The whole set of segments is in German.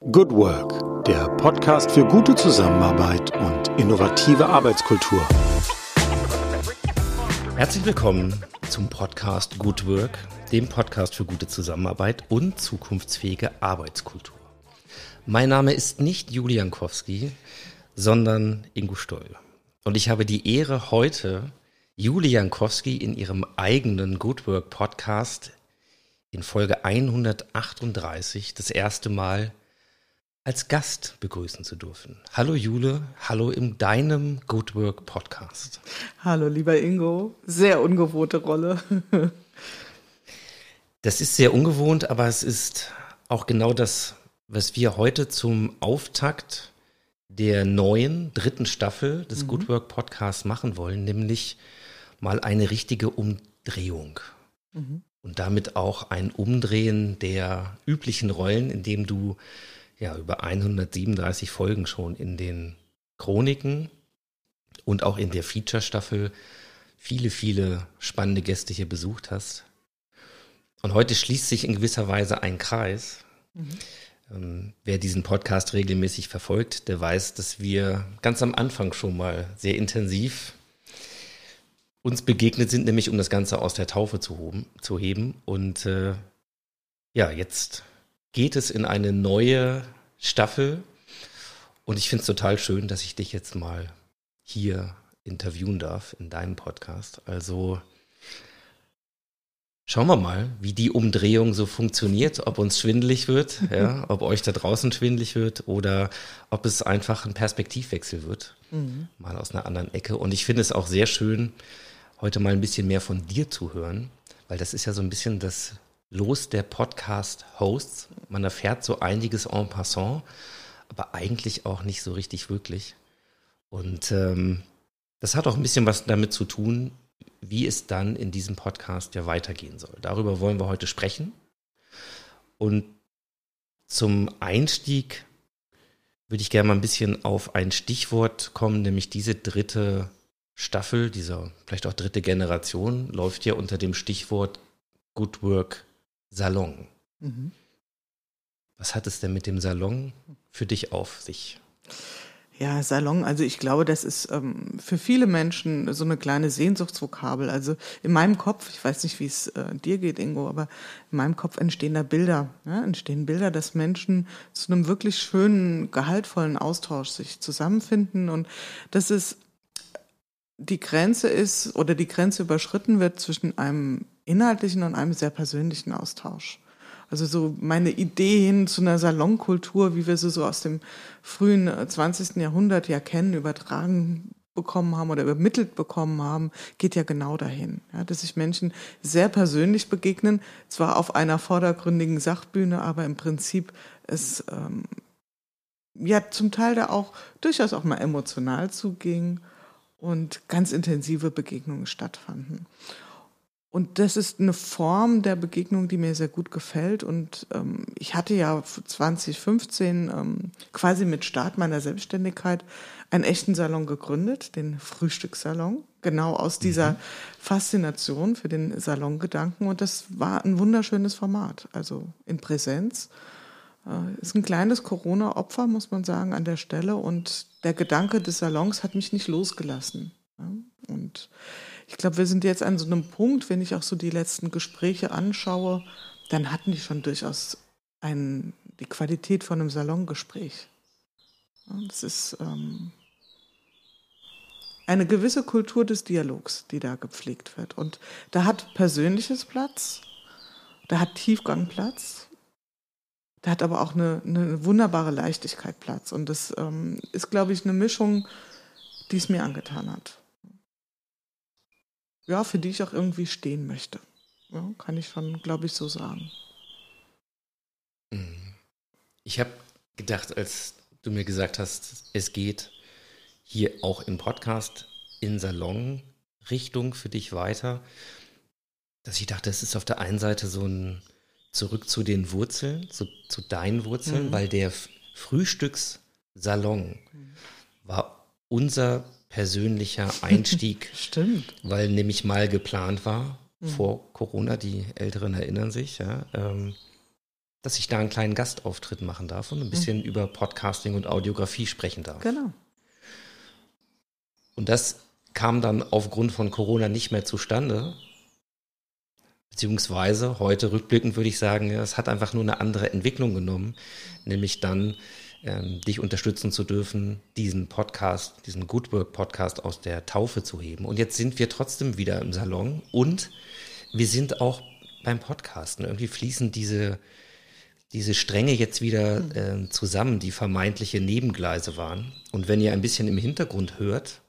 Good Work, der Podcast für gute Zusammenarbeit und innovative Arbeitskultur. Herzlich willkommen zum Podcast Good Work, dem Podcast für gute Zusammenarbeit und zukunftsfähige Arbeitskultur. Mein Name ist nicht Julian Kowski, sondern Ingo Stoll. Und ich habe die Ehre, heute Julian Kowski in ihrem eigenen Good Work Podcast in Folge 138 das erste Mal als Gast begrüßen zu dürfen. Hallo Jule, hallo in deinem Good Work Podcast. Hallo lieber Ingo, sehr ungewohnte Rolle. das ist sehr ungewohnt, aber es ist auch genau das, was wir heute zum Auftakt der neuen dritten Staffel des mhm. Good Work Podcasts machen wollen, nämlich mal eine richtige Umdrehung. Mhm. Und damit auch ein Umdrehen der üblichen Rollen, indem du ja, über 137 Folgen schon in den Chroniken und auch in der Feature-Staffel viele, viele spannende Gäste hier besucht hast. Und heute schließt sich in gewisser Weise ein Kreis. Mhm. Ähm, wer diesen Podcast regelmäßig verfolgt, der weiß, dass wir ganz am Anfang schon mal sehr intensiv uns begegnet sind, nämlich um das Ganze aus der Taufe zu, hoben, zu heben. Und äh, ja, jetzt geht es in eine neue Staffel. Und ich finde es total schön, dass ich dich jetzt mal hier interviewen darf in deinem Podcast. Also schauen wir mal, wie die Umdrehung so funktioniert, ob uns schwindelig wird, ja, ob euch da draußen schwindelig wird oder ob es einfach ein Perspektivwechsel wird, mhm. mal aus einer anderen Ecke. Und ich finde es auch sehr schön, heute mal ein bisschen mehr von dir zu hören, weil das ist ja so ein bisschen das Los der Podcast-Hosts. Man erfährt so einiges en passant, aber eigentlich auch nicht so richtig wirklich. Und ähm, das hat auch ein bisschen was damit zu tun, wie es dann in diesem Podcast ja weitergehen soll. Darüber wollen wir heute sprechen. Und zum Einstieg würde ich gerne mal ein bisschen auf ein Stichwort kommen, nämlich diese dritte Staffel, dieser vielleicht auch dritte Generation, läuft ja unter dem Stichwort Good Work Salon. Mhm. Was hat es denn mit dem Salon für dich auf sich? Ja, Salon, also ich glaube, das ist ähm, für viele Menschen so eine kleine Sehnsuchtsvokabel. Also in meinem Kopf, ich weiß nicht, wie es äh, dir geht, Ingo, aber in meinem Kopf entstehen da Bilder. Ja? Entstehen Bilder, dass Menschen zu einem wirklich schönen, gehaltvollen Austausch sich zusammenfinden. Und das ist die Grenze ist oder die Grenze überschritten wird zwischen einem inhaltlichen und einem sehr persönlichen Austausch. Also so meine Idee hin zu einer Salonkultur, wie wir sie so aus dem frühen 20. Äh, Jahrhundert ja kennen, übertragen bekommen haben oder übermittelt bekommen haben, geht ja genau dahin. Ja, dass sich Menschen sehr persönlich begegnen, zwar auf einer vordergründigen Sachbühne, aber im Prinzip es ähm, ja zum Teil da auch durchaus auch mal emotional zuging und ganz intensive Begegnungen stattfanden. Und das ist eine Form der Begegnung, die mir sehr gut gefällt. Und ähm, ich hatte ja 2015 ähm, quasi mit Start meiner Selbstständigkeit einen echten Salon gegründet, den Frühstückssalon, genau aus dieser mhm. Faszination für den Salongedanken. Und das war ein wunderschönes Format, also in Präsenz. Äh, ist ein kleines Corona-Opfer, muss man sagen, an der Stelle. Und der Gedanke des Salons hat mich nicht losgelassen. Ja? Und ich glaube, wir sind jetzt an so einem Punkt, wenn ich auch so die letzten Gespräche anschaue, dann hatten die schon durchaus ein, die Qualität von einem Salongespräch. Das ist ähm, eine gewisse Kultur des Dialogs, die da gepflegt wird. Und da hat Persönliches Platz, da hat Tiefgang Platz, da hat aber auch eine, eine wunderbare Leichtigkeit Platz. Und das ähm, ist, glaube ich, eine Mischung, die es mir angetan hat ja, für die ich auch irgendwie stehen möchte. Ja, kann ich schon, glaube ich, so sagen. Mhm. Ich habe gedacht, als du mir gesagt hast, es geht hier auch im Podcast in Salon-Richtung für dich weiter, dass ich dachte, es ist auf der einen Seite so ein Zurück zu den Wurzeln, zu, zu deinen Wurzeln, mhm. weil der Frühstückssalon mhm. war unser persönlicher Einstieg. Stimmt. Weil nämlich mal geplant war, mhm. vor Corona, die Älteren erinnern sich, ja, ähm, dass ich da einen kleinen Gastauftritt machen darf und ein bisschen mhm. über Podcasting und Audiografie sprechen darf. Genau. Und das kam dann aufgrund von Corona nicht mehr zustande. Beziehungsweise heute rückblickend würde ich sagen, es hat einfach nur eine andere Entwicklung genommen, nämlich dann ähm, dich unterstützen zu dürfen, diesen Podcast, diesen Good Work Podcast aus der Taufe zu heben. Und jetzt sind wir trotzdem wieder im Salon und wir sind auch beim Podcasten. Irgendwie fließen diese, diese Stränge jetzt wieder äh, zusammen, die vermeintliche Nebengleise waren. Und wenn ihr ein bisschen im Hintergrund hört,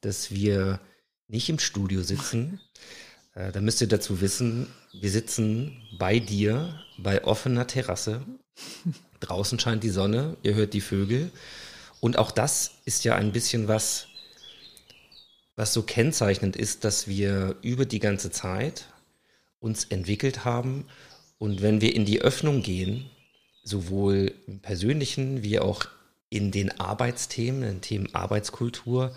dass wir nicht im Studio sitzen, äh, dann müsst ihr dazu wissen, wir sitzen bei dir bei offener Terrasse. Draußen scheint die Sonne, ihr hört die Vögel. Und auch das ist ja ein bisschen was, was so kennzeichnend ist, dass wir über die ganze Zeit uns entwickelt haben. Und wenn wir in die Öffnung gehen, sowohl im persönlichen wie auch in den Arbeitsthemen, in den Themen Arbeitskultur,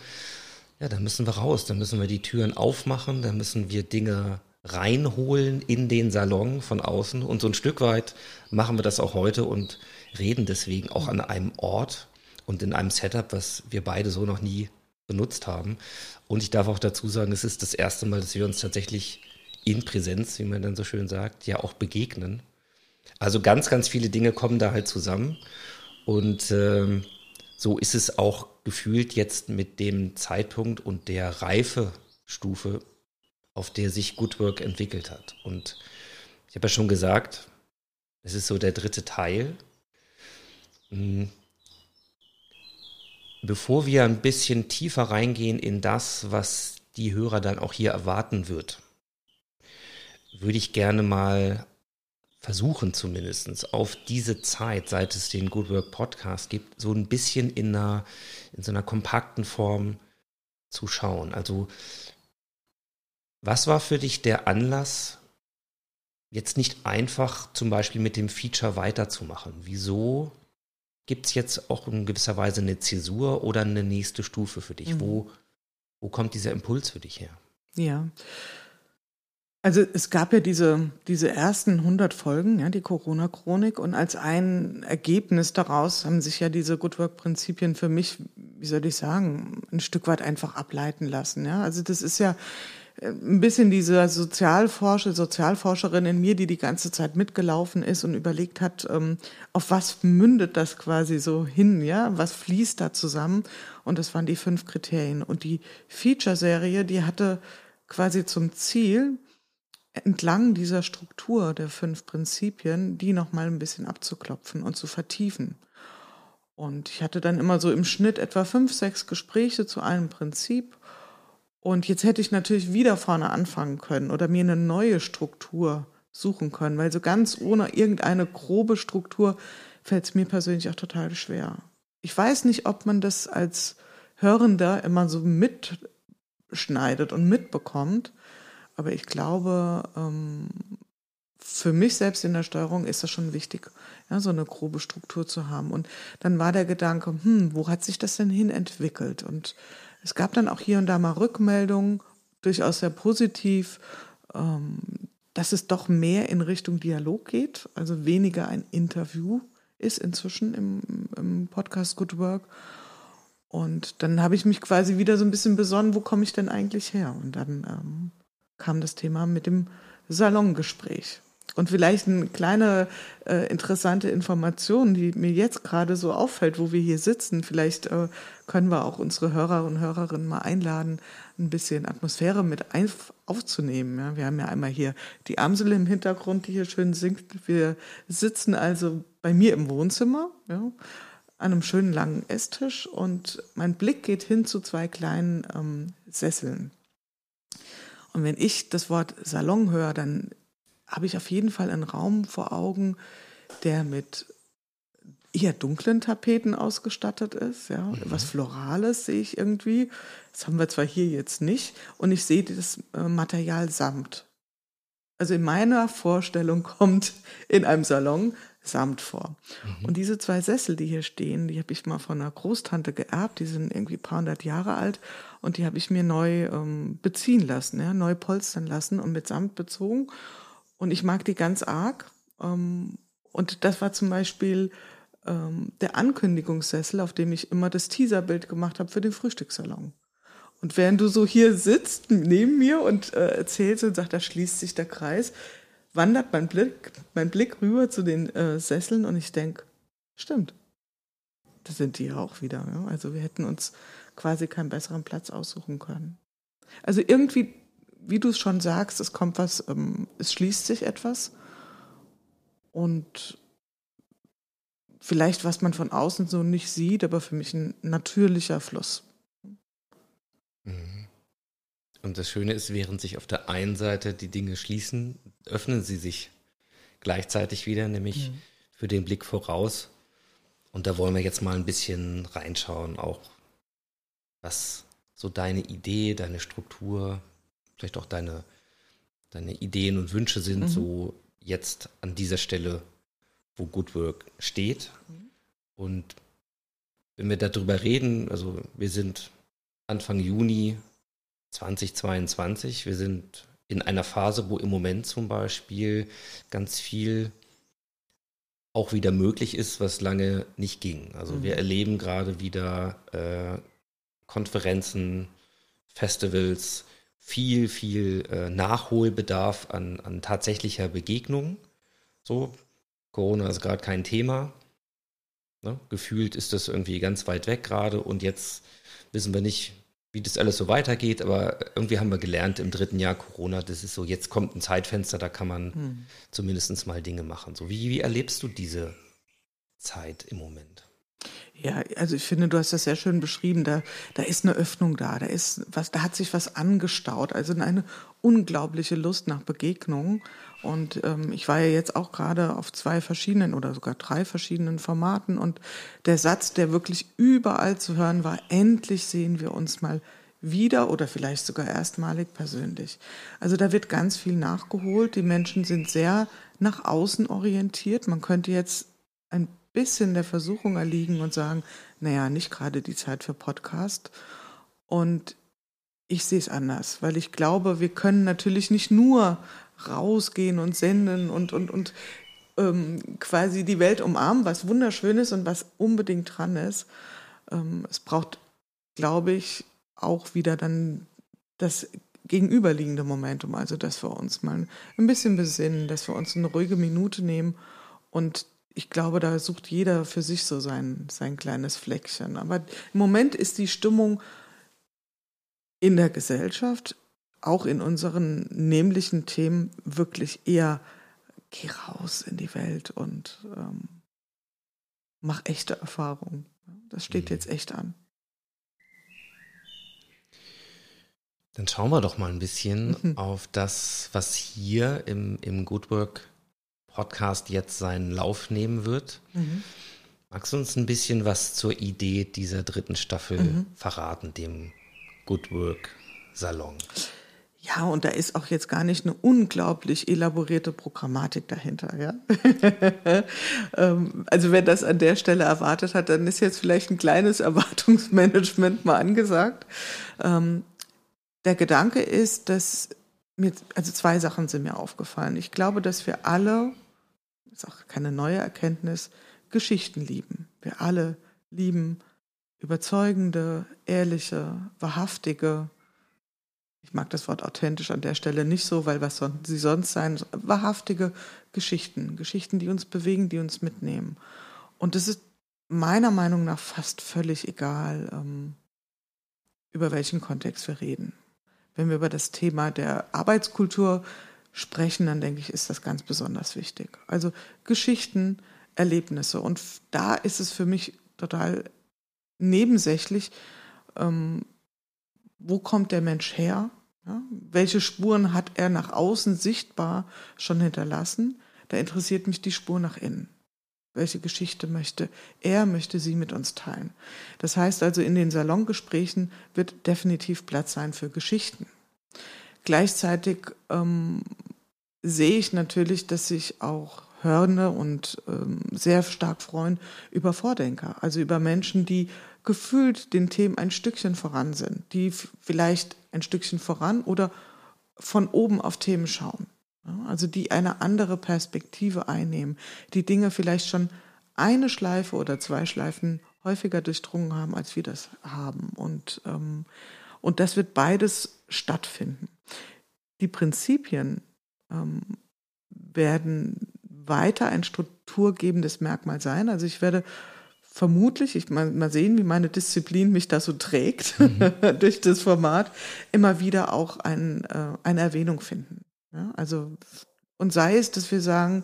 ja, da müssen wir raus, da müssen wir die Türen aufmachen, da müssen wir Dinge reinholen in den Salon von außen. Und so ein Stück weit machen wir das auch heute und reden deswegen auch an einem Ort und in einem Setup, was wir beide so noch nie benutzt haben. Und ich darf auch dazu sagen, es ist das erste Mal, dass wir uns tatsächlich in Präsenz, wie man dann so schön sagt, ja auch begegnen. Also ganz, ganz viele Dinge kommen da halt zusammen. Und ähm, so ist es auch gefühlt jetzt mit dem Zeitpunkt und der Reifestufe, auf der sich Good Work entwickelt hat. Und ich habe ja schon gesagt, es ist so der dritte Teil. Hm. Bevor wir ein bisschen tiefer reingehen in das, was die Hörer dann auch hier erwarten wird, würde ich gerne mal versuchen zumindest auf diese Zeit, seit es den Good Work Podcast gibt, so ein bisschen in einer, in so einer kompakten Form zu schauen. Also, was war für dich der Anlass, jetzt nicht einfach zum Beispiel mit dem Feature weiterzumachen? Wieso gibt es jetzt auch in gewisser Weise eine Zäsur oder eine nächste Stufe für dich? Mhm. Wo, wo kommt dieser Impuls für dich her? Ja, also es gab ja diese, diese ersten 100 Folgen, ja, die Corona-Chronik und als ein Ergebnis daraus haben sich ja diese Good Work-Prinzipien für mich, wie soll ich sagen, ein Stück weit einfach ableiten lassen. Ja? Also das ist ja ein bisschen diese Sozialforscher, Sozialforscherin in mir, die die ganze Zeit mitgelaufen ist und überlegt hat, ähm, auf was mündet das quasi so hin, ja, was fließt da zusammen? Und das waren die fünf Kriterien. Und die Feature-Serie, die hatte quasi zum Ziel, entlang dieser Struktur der fünf Prinzipien, die nochmal ein bisschen abzuklopfen und zu vertiefen. Und ich hatte dann immer so im Schnitt etwa fünf, sechs Gespräche zu einem Prinzip. Und jetzt hätte ich natürlich wieder vorne anfangen können oder mir eine neue Struktur suchen können, weil so ganz ohne irgendeine grobe Struktur fällt es mir persönlich auch total schwer. Ich weiß nicht, ob man das als Hörender immer so mitschneidet und mitbekommt. Aber ich glaube, ähm, für mich selbst in der Steuerung ist das schon wichtig, ja, so eine grobe Struktur zu haben. Und dann war der Gedanke, hm, wo hat sich das denn hin entwickelt? Und es gab dann auch hier und da mal Rückmeldungen, durchaus sehr positiv, ähm, dass es doch mehr in Richtung Dialog geht, also weniger ein Interview ist inzwischen im, im Podcast Good Work. Und dann habe ich mich quasi wieder so ein bisschen besonnen, wo komme ich denn eigentlich her? Und dann ähm, kam das Thema mit dem Salongespräch. Und vielleicht eine kleine äh, interessante Information, die mir jetzt gerade so auffällt, wo wir hier sitzen. Vielleicht äh, können wir auch unsere Hörer und Hörerinnen mal einladen, ein bisschen Atmosphäre mit aufzunehmen. Ja, wir haben ja einmal hier die Amsel im Hintergrund, die hier schön singt. Wir sitzen also bei mir im Wohnzimmer, ja, an einem schönen langen Esstisch und mein Blick geht hin zu zwei kleinen ähm, Sesseln. Und wenn ich das Wort Salon höre, dann habe ich auf jeden Fall einen Raum vor Augen, der mit eher dunklen Tapeten ausgestattet ist. Ja. Mhm. Was Florales sehe ich irgendwie. Das haben wir zwar hier jetzt nicht. Und ich sehe das äh, Material Samt. Also in meiner Vorstellung kommt in einem Salon Samt vor. Mhm. Und diese zwei Sessel, die hier stehen, die habe ich mal von einer Großtante geerbt. Die sind irgendwie ein paar hundert Jahre alt und die habe ich mir neu ähm, beziehen lassen, ja, neu polstern lassen und mit Samt bezogen. Und ich mag die ganz arg. Ähm, und das war zum Beispiel ähm, der Ankündigungssessel, auf dem ich immer das Teaserbild gemacht habe für den Frühstückssalon. Und während du so hier sitzt neben mir und äh, erzählst und sagst, da schließt sich der Kreis, wandert mein Blick, mein Blick rüber zu den äh, Sesseln und ich denke, stimmt. Das sind die auch wieder. Ja? Also wir hätten uns quasi keinen besseren Platz aussuchen können. Also irgendwie, wie du es schon sagst, es kommt was, ähm, es schließt sich etwas und vielleicht was man von außen so nicht sieht, aber für mich ein natürlicher Fluss. Mhm. Und das Schöne ist, während sich auf der einen Seite die Dinge schließen, öffnen sie sich gleichzeitig wieder, nämlich mhm. für den Blick voraus. Und da wollen wir jetzt mal ein bisschen reinschauen, auch was so deine Idee, deine Struktur, vielleicht auch deine, deine Ideen und Wünsche sind, mhm. so jetzt an dieser Stelle, wo Good Work steht. Mhm. Und wenn wir darüber reden, also wir sind Anfang Juni 2022. Wir sind in einer Phase, wo im Moment zum Beispiel ganz viel auch wieder möglich ist, was lange nicht ging. Also mhm. wir erleben gerade wieder äh, Konferenzen, Festivals, viel, viel äh, Nachholbedarf an, an tatsächlicher Begegnung. So, Corona ist gerade kein Thema. Ne? Gefühlt ist das irgendwie ganz weit weg gerade und jetzt wissen wir nicht, wie das alles so weitergeht, aber irgendwie haben wir gelernt im dritten Jahr Corona, das ist so, jetzt kommt ein Zeitfenster, da kann man hm. zumindest mal Dinge machen. So, wie, wie erlebst du diese Zeit im Moment? Ja, also ich finde, du hast das sehr schön beschrieben. Da, da ist eine Öffnung da, da ist was, da hat sich was angestaut. Also eine unglaubliche Lust nach Begegnung. Und ähm, ich war ja jetzt auch gerade auf zwei verschiedenen oder sogar drei verschiedenen Formaten. Und der Satz, der wirklich überall zu hören war, endlich sehen wir uns mal wieder oder vielleicht sogar erstmalig persönlich. Also da wird ganz viel nachgeholt. Die Menschen sind sehr nach außen orientiert. Man könnte jetzt ein bisschen der Versuchung erliegen und sagen, naja, nicht gerade die Zeit für Podcast. Und ich sehe es anders, weil ich glaube, wir können natürlich nicht nur rausgehen und senden und, und, und ähm, quasi die Welt umarmen, was wunderschön ist und was unbedingt dran ist. Ähm, es braucht, glaube ich, auch wieder dann das gegenüberliegende Momentum, also dass wir uns mal ein bisschen besinnen, dass wir uns eine ruhige Minute nehmen und ich glaube, da sucht jeder für sich so sein, sein kleines Fleckchen. Aber im Moment ist die Stimmung in der Gesellschaft, auch in unseren nämlichen Themen, wirklich eher, geh raus in die Welt und ähm, mach echte Erfahrungen. Das steht mhm. jetzt echt an. Dann schauen wir doch mal ein bisschen mhm. auf das, was hier im, im Good Work Podcast jetzt seinen Lauf nehmen wird. Mhm. Magst du uns ein bisschen was zur Idee dieser dritten Staffel mhm. verraten, dem Good Work Salon? Ja, und da ist auch jetzt gar nicht eine unglaublich elaborierte Programmatik dahinter. Ja? Ähm, also wenn das an der Stelle erwartet hat, dann ist jetzt vielleicht ein kleines Erwartungsmanagement mal angesagt. Ähm, der Gedanke ist, dass mir, also zwei Sachen sind mir aufgefallen. Ich glaube, dass wir alle ist auch keine neue Erkenntnis, Geschichten lieben. Wir alle lieben überzeugende, ehrliche, wahrhaftige, ich mag das Wort authentisch an der Stelle nicht so, weil was sollten sie sonst sein, wahrhaftige Geschichten, Geschichten, die uns bewegen, die uns mitnehmen. Und es ist meiner Meinung nach fast völlig egal, ähm, über welchen Kontext wir reden. Wenn wir über das Thema der Arbeitskultur sprechen, dann denke ich, ist das ganz besonders wichtig. Also Geschichten, Erlebnisse. Und da ist es für mich total nebensächlich, ähm, wo kommt der Mensch her? Ja? Welche Spuren hat er nach außen sichtbar schon hinterlassen? Da interessiert mich die Spur nach innen. Welche Geschichte möchte er, möchte sie mit uns teilen? Das heißt also, in den Salongesprächen wird definitiv Platz sein für Geschichten. Gleichzeitig ähm, sehe ich natürlich, dass sich auch Hörne und ähm, sehr stark freuen über Vordenker, also über Menschen, die gefühlt den Themen ein Stückchen voran sind, die vielleicht ein Stückchen voran oder von oben auf Themen schauen. Also die eine andere Perspektive einnehmen, die Dinge vielleicht schon eine Schleife oder zwei Schleifen häufiger durchdrungen haben, als wir das haben. Und, ähm, und das wird beides stattfinden. Die Prinzipien ähm, werden weiter ein strukturgebendes Merkmal sein. Also ich werde vermutlich, ich mal, mal sehen, wie meine Disziplin mich da so trägt mhm. durch das Format, immer wieder auch ein, äh, eine Erwähnung finden. Ja, also, und sei es, dass wir sagen,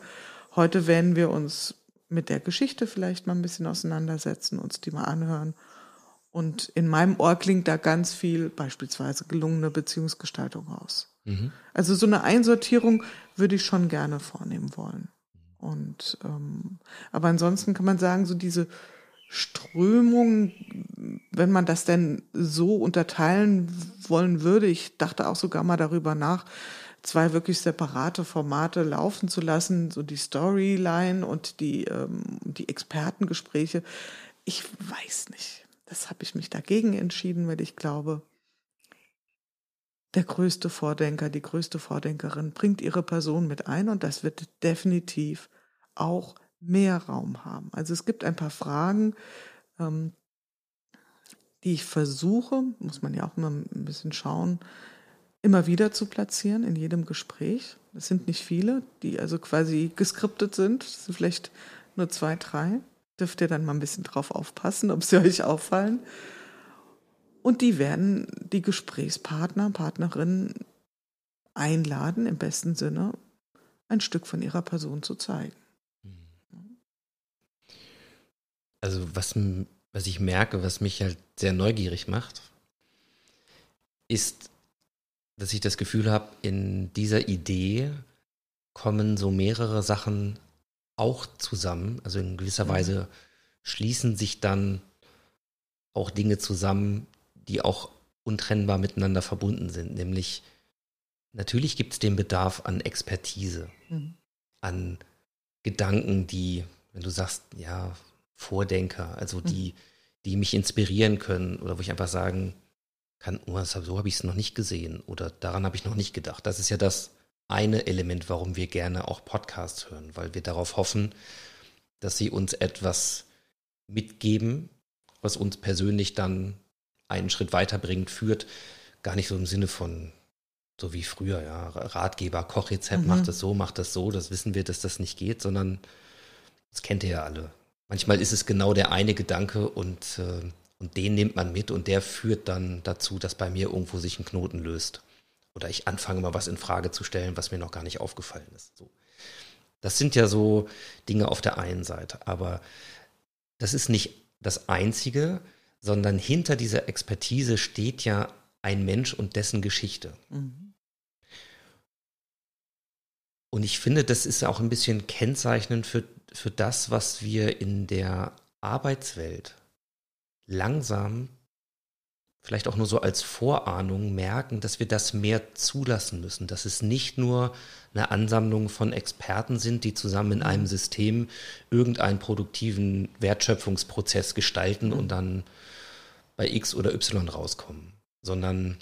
heute werden wir uns mit der Geschichte vielleicht mal ein bisschen auseinandersetzen, uns die mal anhören. Und in meinem Ohr klingt da ganz viel beispielsweise gelungene Beziehungsgestaltung aus. Mhm. Also so eine Einsortierung würde ich schon gerne vornehmen wollen. Und ähm, aber ansonsten kann man sagen, so diese Strömung, wenn man das denn so unterteilen wollen würde, ich dachte auch sogar mal darüber nach, zwei wirklich separate Formate laufen zu lassen, so die Storyline und die, ähm, die Expertengespräche. Ich weiß nicht. Das habe ich mich dagegen entschieden, weil ich glaube, der größte Vordenker, die größte Vordenkerin bringt ihre Person mit ein und das wird definitiv auch mehr Raum haben. Also es gibt ein paar Fragen, ähm, die ich versuche, muss man ja auch immer ein bisschen schauen, immer wieder zu platzieren in jedem Gespräch. Es sind nicht viele, die also quasi geskriptet sind. Es sind vielleicht nur zwei, drei. Dürft ihr dann mal ein bisschen drauf aufpassen, ob sie euch auffallen. Und die werden die Gesprächspartner, Partnerinnen einladen, im besten Sinne, ein Stück von ihrer Person zu zeigen. also was, was ich merke, was mich halt sehr neugierig macht, ist, dass ich das Gefühl habe, in dieser Idee kommen so mehrere Sachen auch zusammen. Also in gewisser mhm. Weise schließen sich dann auch Dinge zusammen, die auch untrennbar miteinander verbunden sind. Nämlich, natürlich gibt es den Bedarf an Expertise, mhm. an Gedanken, die, wenn du sagst, ja, Vordenker, also hm. die, die mich inspirieren können oder wo ich einfach sagen kann, oh, so habe ich es noch nicht gesehen oder daran habe ich noch nicht gedacht. Das ist ja das eine Element, warum wir gerne auch Podcasts hören, weil wir darauf hoffen, dass sie uns etwas mitgeben, was uns persönlich dann einen Schritt weiterbringt, führt. Gar nicht so im Sinne von, so wie früher, ja, Ratgeber, Kochrezept, mhm. macht das so, macht das so, das wissen wir, dass das nicht geht, sondern das kennt ihr ja alle. Manchmal ist es genau der eine Gedanke und, äh, und den nimmt man mit und der führt dann dazu, dass bei mir irgendwo sich ein Knoten löst. Oder ich anfange mal was in Frage zu stellen, was mir noch gar nicht aufgefallen ist. So. Das sind ja so Dinge auf der einen Seite. Aber das ist nicht das Einzige, sondern hinter dieser Expertise steht ja ein Mensch und dessen Geschichte. Mhm. Und ich finde, das ist auch ein bisschen kennzeichnend für für das, was wir in der Arbeitswelt langsam, vielleicht auch nur so als Vorahnung merken, dass wir das mehr zulassen müssen, dass es nicht nur eine Ansammlung von Experten sind, die zusammen in einem System irgendeinen produktiven Wertschöpfungsprozess gestalten mhm. und dann bei X oder Y rauskommen, sondern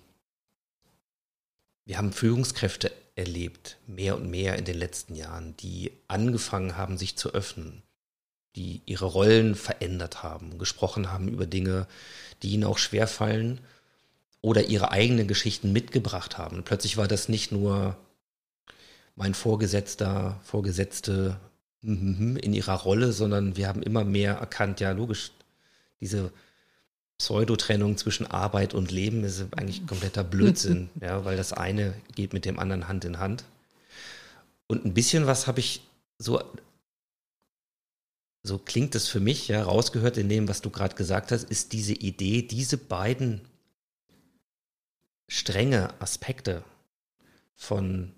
wir haben Führungskräfte erlebt, mehr und mehr in den letzten Jahren, die angefangen haben, sich zu öffnen, die ihre Rollen verändert haben, gesprochen haben über Dinge, die ihnen auch schwerfallen oder ihre eigenen Geschichten mitgebracht haben. Plötzlich war das nicht nur mein Vorgesetzter, Vorgesetzte in ihrer Rolle, sondern wir haben immer mehr erkannt, ja, logisch, diese Pseudotrennung zwischen Arbeit und Leben ist eigentlich kompletter Blödsinn, ja, weil das eine geht mit dem anderen Hand in Hand. Und ein bisschen was habe ich so, so klingt es für mich, ja, rausgehört in dem, was du gerade gesagt hast, ist diese Idee, diese beiden strenge Aspekte von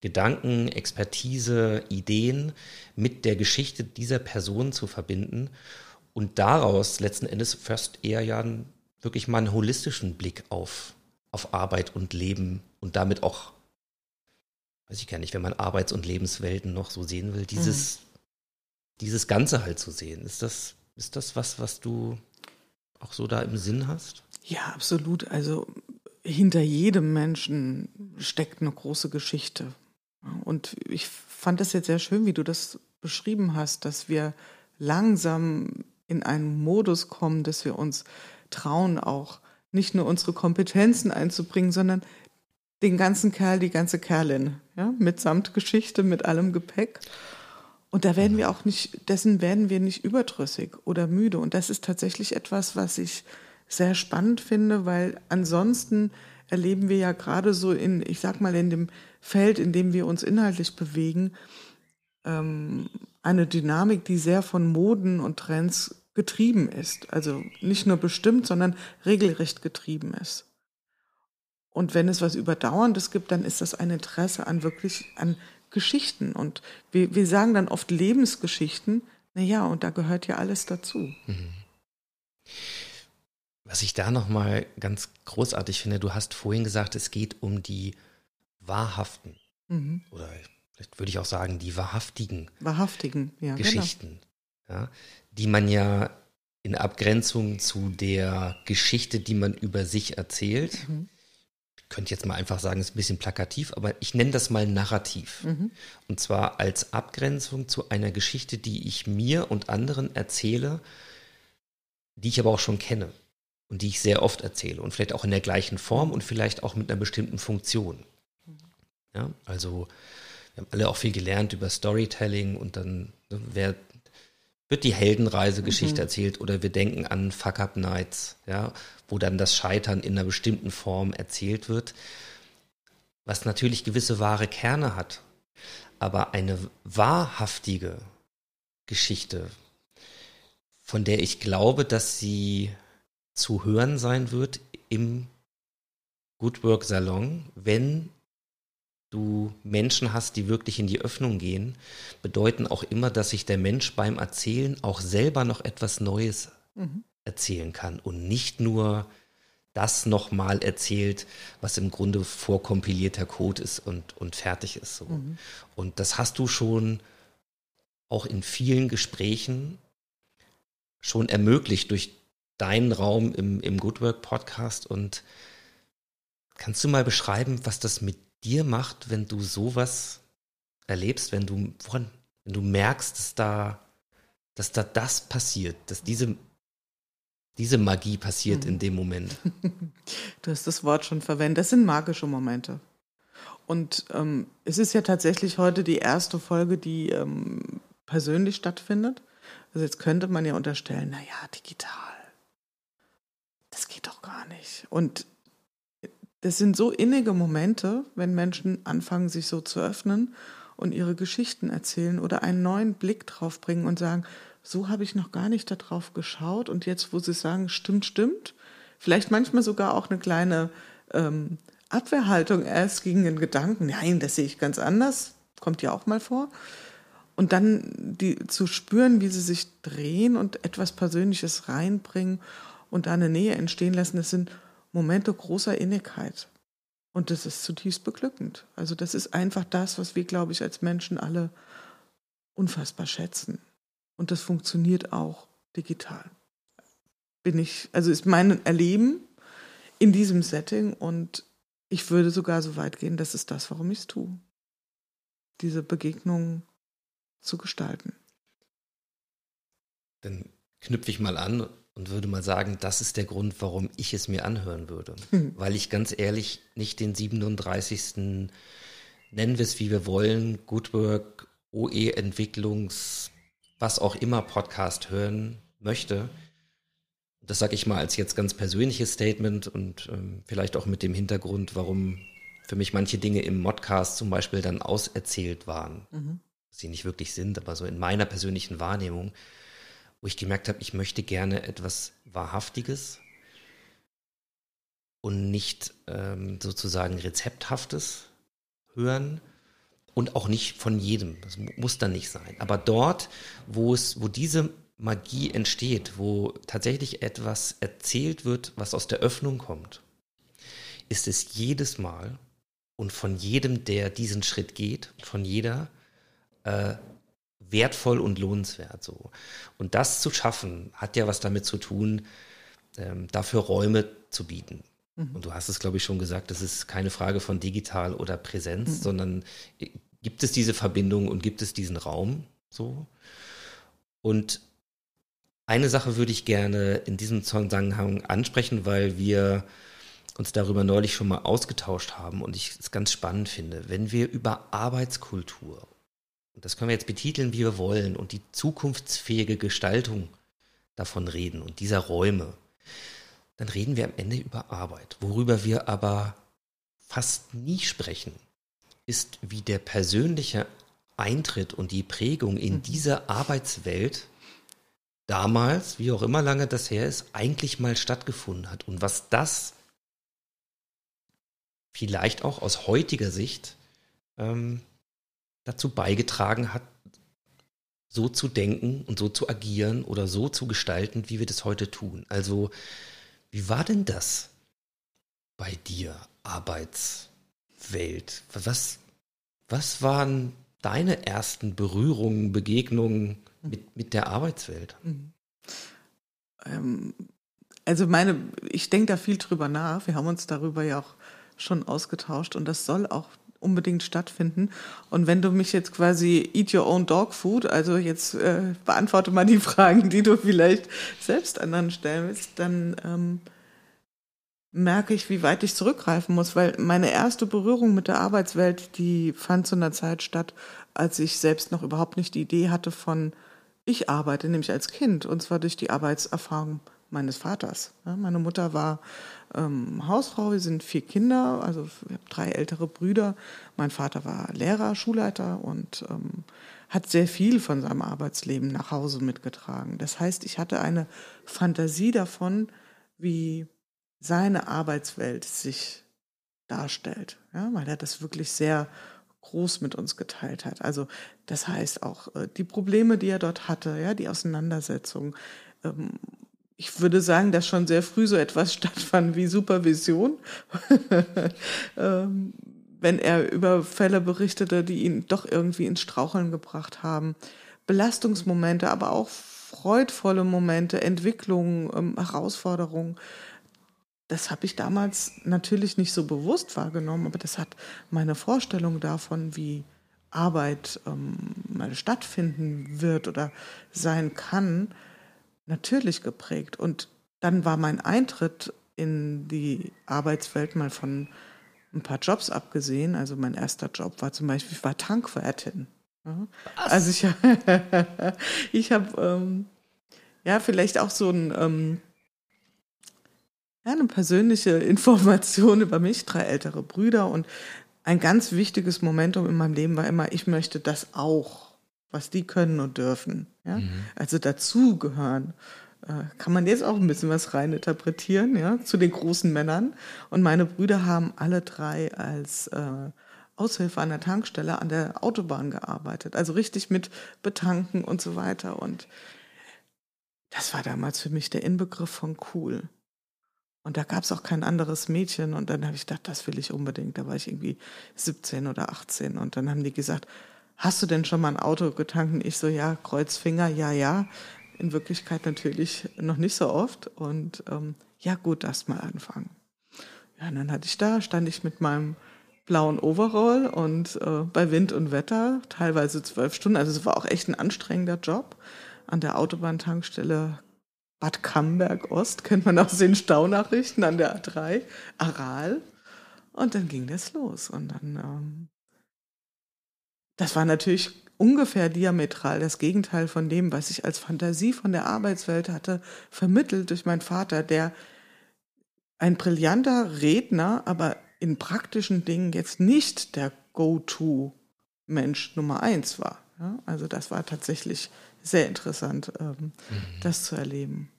Gedanken, Expertise, Ideen mit der Geschichte dieser Person zu verbinden und daraus letzten Endes fast eher ja einen, wirklich mal einen holistischen Blick auf, auf Arbeit und Leben und damit auch, weiß ich gar nicht, wenn man Arbeits- und Lebenswelten noch so sehen will, dieses, mhm. dieses Ganze halt zu sehen. Ist das, ist das was, was du auch so da im Sinn hast? Ja, absolut. Also hinter jedem Menschen steckt eine große Geschichte. Und ich fand das jetzt sehr schön, wie du das beschrieben hast, dass wir langsam in einen Modus kommen, dass wir uns trauen, auch nicht nur unsere Kompetenzen einzubringen, sondern den ganzen Kerl, die ganze Kerlin, ja, mitsamt Geschichte, mit allem Gepäck. Und da werden wir auch nicht, dessen werden wir nicht überdrüssig oder müde. Und das ist tatsächlich etwas, was ich sehr spannend finde, weil ansonsten erleben wir ja gerade so in, ich sag mal, in dem Feld, in dem wir uns inhaltlich bewegen, ähm, eine Dynamik, die sehr von Moden und Trends getrieben ist. Also nicht nur bestimmt, sondern regelrecht getrieben ist. Und wenn es was Überdauerndes gibt, dann ist das ein Interesse an wirklich an Geschichten. Und wir, wir sagen dann oft Lebensgeschichten. Naja, und da gehört ja alles dazu. Mhm. Was ich da nochmal ganz großartig finde, du hast vorhin gesagt, es geht um die wahrhaften mhm. oder vielleicht würde ich auch sagen, die wahrhaftigen, wahrhaftigen ja, genau. Geschichten, genau. Ja, die man ja in Abgrenzung zu der Geschichte, die man über sich erzählt, mhm. ich könnte jetzt mal einfach sagen, ist ein bisschen plakativ, aber ich nenne das mal Narrativ. Mhm. Und zwar als Abgrenzung zu einer Geschichte, die ich mir und anderen erzähle, die ich aber auch schon kenne und die ich sehr oft erzähle und vielleicht auch in der gleichen Form und vielleicht auch mit einer bestimmten Funktion. Ja, also wir haben alle auch viel gelernt über Storytelling und dann ne, wer, wird die Heldenreisegeschichte mhm. erzählt oder wir denken an Fuck Up Nights, ja, wo dann das Scheitern in einer bestimmten Form erzählt wird, was natürlich gewisse wahre Kerne hat, aber eine wahrhaftige Geschichte, von der ich glaube, dass sie zu hören sein wird im Good Work Salon, wenn du Menschen hast, die wirklich in die Öffnung gehen, bedeuten auch immer, dass sich der Mensch beim Erzählen auch selber noch etwas Neues mhm. erzählen kann und nicht nur das nochmal erzählt, was im Grunde vorkompilierter Code ist und, und fertig ist. So. Mhm. Und das hast du schon auch in vielen Gesprächen schon ermöglicht durch deinen Raum im, im Good Work Podcast. Und kannst du mal beschreiben, was das mit dir macht, wenn du sowas erlebst, wenn du, wenn du merkst, dass da, dass da das passiert, dass diese, diese Magie passiert mhm. in dem Moment? Du hast das Wort schon verwendet. Das sind magische Momente. Und ähm, es ist ja tatsächlich heute die erste Folge, die ähm, persönlich stattfindet. Also jetzt könnte man ja unterstellen, naja, digital das geht doch gar nicht. Und das sind so innige Momente, wenn Menschen anfangen, sich so zu öffnen und ihre Geschichten erzählen oder einen neuen Blick drauf bringen und sagen, so habe ich noch gar nicht darauf geschaut. Und jetzt, wo sie sagen, stimmt, stimmt, vielleicht manchmal sogar auch eine kleine ähm, Abwehrhaltung erst gegen den Gedanken, nein, das sehe ich ganz anders, kommt ja auch mal vor. Und dann die zu spüren, wie sie sich drehen und etwas Persönliches reinbringen und da eine Nähe entstehen lassen, das sind Momente großer Innigkeit. Und das ist zutiefst beglückend. Also das ist einfach das, was wir, glaube ich, als Menschen alle unfassbar schätzen. Und das funktioniert auch digital. Bin ich, also ist mein Erleben in diesem Setting und ich würde sogar so weit gehen, das ist das, warum ich es tue. Diese Begegnung zu gestalten. Dann knüpfe ich mal an und würde mal sagen, das ist der Grund, warum ich es mir anhören würde. Hm. Weil ich ganz ehrlich nicht den 37. nennen wir es wie wir wollen, Good Work, OE Entwicklungs, was auch immer Podcast hören möchte. Das sage ich mal als jetzt ganz persönliches Statement und ähm, vielleicht auch mit dem Hintergrund, warum für mich manche Dinge im Modcast zum Beispiel dann auserzählt waren. Mhm. Sie nicht wirklich sind, aber so in meiner persönlichen Wahrnehmung wo ich gemerkt habe, ich möchte gerne etwas Wahrhaftiges und nicht ähm, sozusagen Rezepthaftes hören und auch nicht von jedem. Das muss dann nicht sein. Aber dort, wo es, wo diese Magie entsteht, wo tatsächlich etwas erzählt wird, was aus der Öffnung kommt, ist es jedes Mal und von jedem, der diesen Schritt geht, von jeder, äh, wertvoll und lohnenswert so. Und das zu schaffen, hat ja was damit zu tun, ähm, dafür Räume zu bieten. Mhm. Und du hast es, glaube ich, schon gesagt, das ist keine Frage von digital oder Präsenz, mhm. sondern gibt es diese Verbindung und gibt es diesen Raum so. Und eine Sache würde ich gerne in diesem Zusammenhang ansprechen, weil wir uns darüber neulich schon mal ausgetauscht haben und ich es ganz spannend finde. Wenn wir über Arbeitskultur, und das können wir jetzt betiteln, wie wir wollen, und die zukunftsfähige Gestaltung davon reden und dieser Räume, dann reden wir am Ende über Arbeit. Worüber wir aber fast nie sprechen, ist, wie der persönliche Eintritt und die Prägung in mhm. diese Arbeitswelt damals, wie auch immer lange das her ist, eigentlich mal stattgefunden hat und was das vielleicht auch aus heutiger Sicht ähm, dazu beigetragen hat, so zu denken und so zu agieren oder so zu gestalten, wie wir das heute tun. Also, wie war denn das bei dir, Arbeitswelt? Was, was waren deine ersten Berührungen, Begegnungen mit, mit der Arbeitswelt? Mhm. Ähm, also meine, ich denke da viel drüber nach. Wir haben uns darüber ja auch schon ausgetauscht und das soll auch unbedingt stattfinden. Und wenn du mich jetzt quasi eat your own dog food, also jetzt äh, beantworte mal die Fragen, die du vielleicht selbst anderen stellen willst, dann ähm, merke ich, wie weit ich zurückgreifen muss, weil meine erste Berührung mit der Arbeitswelt, die fand zu einer Zeit statt, als ich selbst noch überhaupt nicht die Idee hatte von, ich arbeite, nämlich als Kind, und zwar durch die Arbeitserfahrung meines Vaters. Meine Mutter war ähm, Hausfrau, wir sind vier Kinder, also ich habe drei ältere Brüder. Mein Vater war Lehrer, Schulleiter und ähm, hat sehr viel von seinem Arbeitsleben nach Hause mitgetragen. Das heißt, ich hatte eine Fantasie davon, wie seine Arbeitswelt sich darstellt, ja, weil er das wirklich sehr groß mit uns geteilt hat. Also das heißt auch äh, die Probleme, die er dort hatte, ja, die Auseinandersetzung. Ähm, ich würde sagen, dass schon sehr früh so etwas stattfand wie Supervision. ähm, wenn er über Fälle berichtete, die ihn doch irgendwie ins Straucheln gebracht haben. Belastungsmomente, aber auch freudvolle Momente, Entwicklungen, ähm, Herausforderungen das habe ich damals natürlich nicht so bewusst wahrgenommen, aber das hat meine Vorstellung davon, wie Arbeit ähm, mal stattfinden wird oder sein kann, natürlich geprägt. Und dann war mein Eintritt in die Arbeitswelt mal von ein paar Jobs abgesehen. Also mein erster Job war zum Beispiel, ich war Tankwärtin. Ja. Also ich, ich habe ähm, ja vielleicht auch so ein ähm, ja, eine persönliche Information über mich, drei ältere Brüder und ein ganz wichtiges Momentum in meinem Leben war immer, ich möchte das auch, was die können und dürfen. Ja? Mhm. Also dazugehören. Äh, kann man jetzt auch ein bisschen was reininterpretieren, ja, zu den großen Männern. Und meine Brüder haben alle drei als äh, Aushilfe an der Tankstelle an der Autobahn gearbeitet. Also richtig mit Betanken und so weiter. Und das war damals für mich der Inbegriff von cool. Und da gab es auch kein anderes Mädchen. Und dann habe ich gedacht, das will ich unbedingt. Da war ich irgendwie 17 oder 18. Und dann haben die gesagt, hast du denn schon mal ein Auto getankt? Und ich so, ja, Kreuzfinger, ja, ja. In Wirklichkeit natürlich noch nicht so oft. Und ähm, ja, gut, darfst mal anfangen. Ja, und dann hatte ich da, stand ich mit meinem blauen Overall und äh, bei Wind und Wetter, teilweise zwölf Stunden. Also es war auch echt ein anstrengender Job. An der Autobahntankstelle Bad Camberg Ost, kennt man aus den Staunachrichten an der A3, Aral. Und dann ging das los. Und dann, ähm, das war natürlich ungefähr diametral das Gegenteil von dem, was ich als Fantasie von der Arbeitswelt hatte, vermittelt durch meinen Vater, der ein brillanter Redner, aber in praktischen Dingen jetzt nicht der Go-To-Mensch Nummer eins war. Ja, also das war tatsächlich sehr interessant, ähm, mhm. das zu erleben.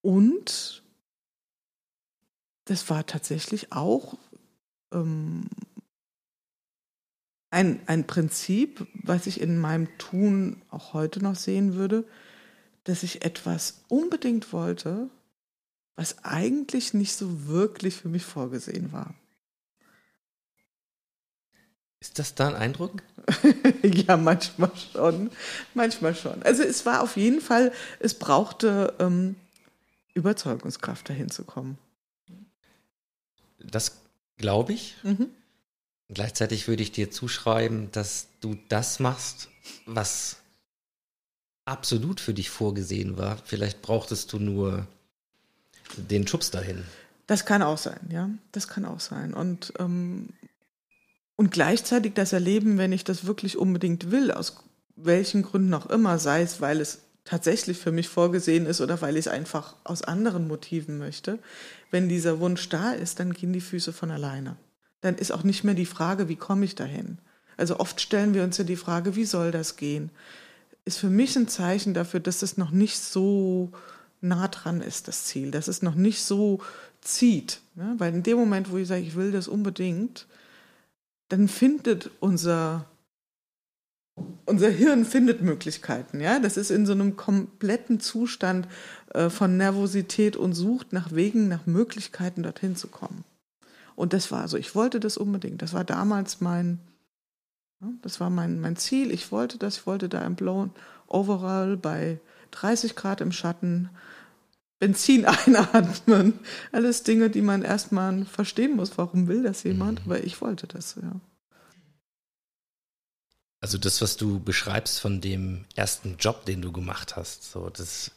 Und das war tatsächlich auch ähm, ein, ein Prinzip, was ich in meinem Tun auch heute noch sehen würde, dass ich etwas unbedingt wollte, was eigentlich nicht so wirklich für mich vorgesehen war. Ist das da ein Eindruck? ja, manchmal schon. Manchmal schon. Also es war auf jeden Fall, es brauchte ähm, Überzeugungskraft, dahin zu kommen. Das glaube ich. Mhm. Gleichzeitig würde ich dir zuschreiben, dass du das machst, was absolut für dich vorgesehen war. Vielleicht brauchtest du nur den Schubs dahin. Das kann auch sein, ja. Das kann auch sein. Und, ähm, und gleichzeitig das Erleben, wenn ich das wirklich unbedingt will, aus welchen Gründen auch immer, sei es, weil es tatsächlich für mich vorgesehen ist oder weil ich es einfach aus anderen Motiven möchte, wenn dieser Wunsch da ist, dann gehen die Füße von alleine. Dann ist auch nicht mehr die Frage, wie komme ich dahin? Also oft stellen wir uns ja die Frage, wie soll das gehen? Ist für mich ein Zeichen dafür, dass es noch nicht so nah dran ist, das Ziel, dass es noch nicht so zieht. Ne? Weil in dem Moment, wo ich sage, ich will das unbedingt, dann findet unser unser Hirn findet Möglichkeiten, ja. Das ist in so einem kompletten Zustand äh, von Nervosität und sucht nach Wegen, nach Möglichkeiten, dorthin zu kommen. Und das war so, ich wollte das unbedingt. Das war damals mein, das war mein, mein Ziel. Ich wollte das, ich wollte da im Blown Overall bei 30 Grad im Schatten Benzin einatmen. Alles Dinge, die man erstmal verstehen muss. Warum will das jemand? Mhm. Aber ich wollte das, ja. Also das, was du beschreibst von dem ersten Job, den du gemacht hast, so das,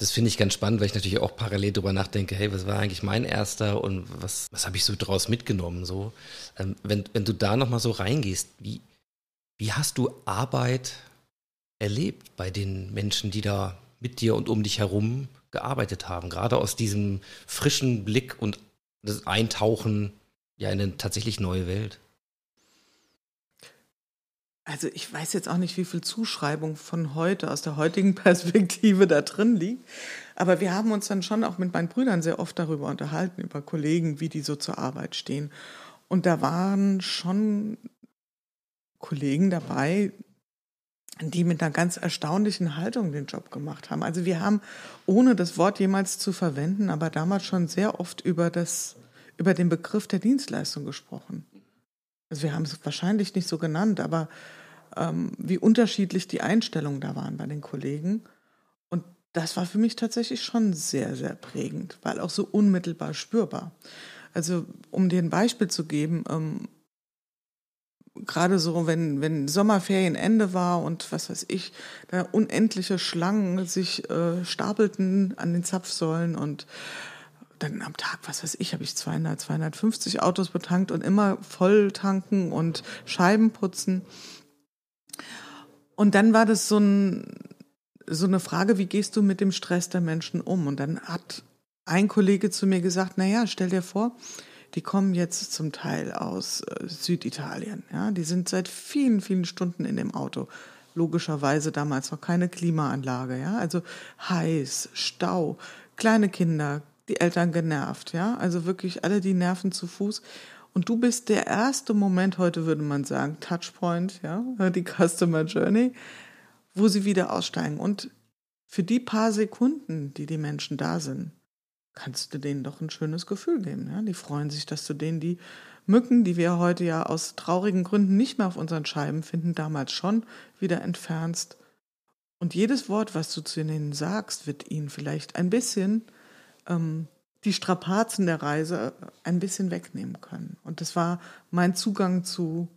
das finde ich ganz spannend, weil ich natürlich auch parallel darüber nachdenke, hey, was war eigentlich mein erster und was, was habe ich so draus mitgenommen? So, ähm, wenn, wenn du da nochmal so reingehst, wie, wie hast du Arbeit erlebt bei den Menschen, die da mit dir und um dich herum gearbeitet haben? Gerade aus diesem frischen Blick und das Eintauchen ja in eine tatsächlich neue Welt. Also ich weiß jetzt auch nicht, wie viel Zuschreibung von heute, aus der heutigen Perspektive da drin liegt. Aber wir haben uns dann schon auch mit meinen Brüdern sehr oft darüber unterhalten, über Kollegen, wie die so zur Arbeit stehen. Und da waren schon Kollegen dabei, die mit einer ganz erstaunlichen Haltung den Job gemacht haben. Also wir haben, ohne das Wort jemals zu verwenden, aber damals schon sehr oft über das, über den Begriff der Dienstleistung gesprochen. Also wir haben es wahrscheinlich nicht so genannt, aber ähm, wie unterschiedlich die Einstellungen da waren bei den Kollegen. Und das war für mich tatsächlich schon sehr, sehr prägend, weil auch so unmittelbar spürbar. Also um dir ein Beispiel zu geben, ähm, gerade so, wenn, wenn Sommerferienende war und was weiß ich, da unendliche Schlangen sich äh, stapelten an den Zapfsäulen und dann am Tag, was weiß ich, habe ich 200, 250 Autos betankt und immer voll tanken und Scheiben putzen. Und dann war das so, ein, so eine Frage, wie gehst du mit dem Stress der Menschen um? Und dann hat ein Kollege zu mir gesagt, na ja, stell dir vor, die kommen jetzt zum Teil aus äh, Süditalien. Ja, die sind seit vielen, vielen Stunden in dem Auto. Logischerweise damals noch keine Klimaanlage. Ja, also heiß, Stau, kleine Kinder, die Eltern genervt. Ja, also wirklich alle die Nerven zu Fuß. Und du bist der erste Moment, heute würde man sagen, Touchpoint, ja, die Customer Journey, wo sie wieder aussteigen. Und für die paar Sekunden, die die Menschen da sind, kannst du denen doch ein schönes Gefühl geben. Ja? Die freuen sich, dass du denen die Mücken, die wir heute ja aus traurigen Gründen nicht mehr auf unseren Scheiben finden, damals schon wieder entfernst. Und jedes Wort, was du zu ihnen sagst, wird ihnen vielleicht ein bisschen ähm, die Strapazen der Reise ein bisschen wegnehmen können. Und das war mein Zugang zu,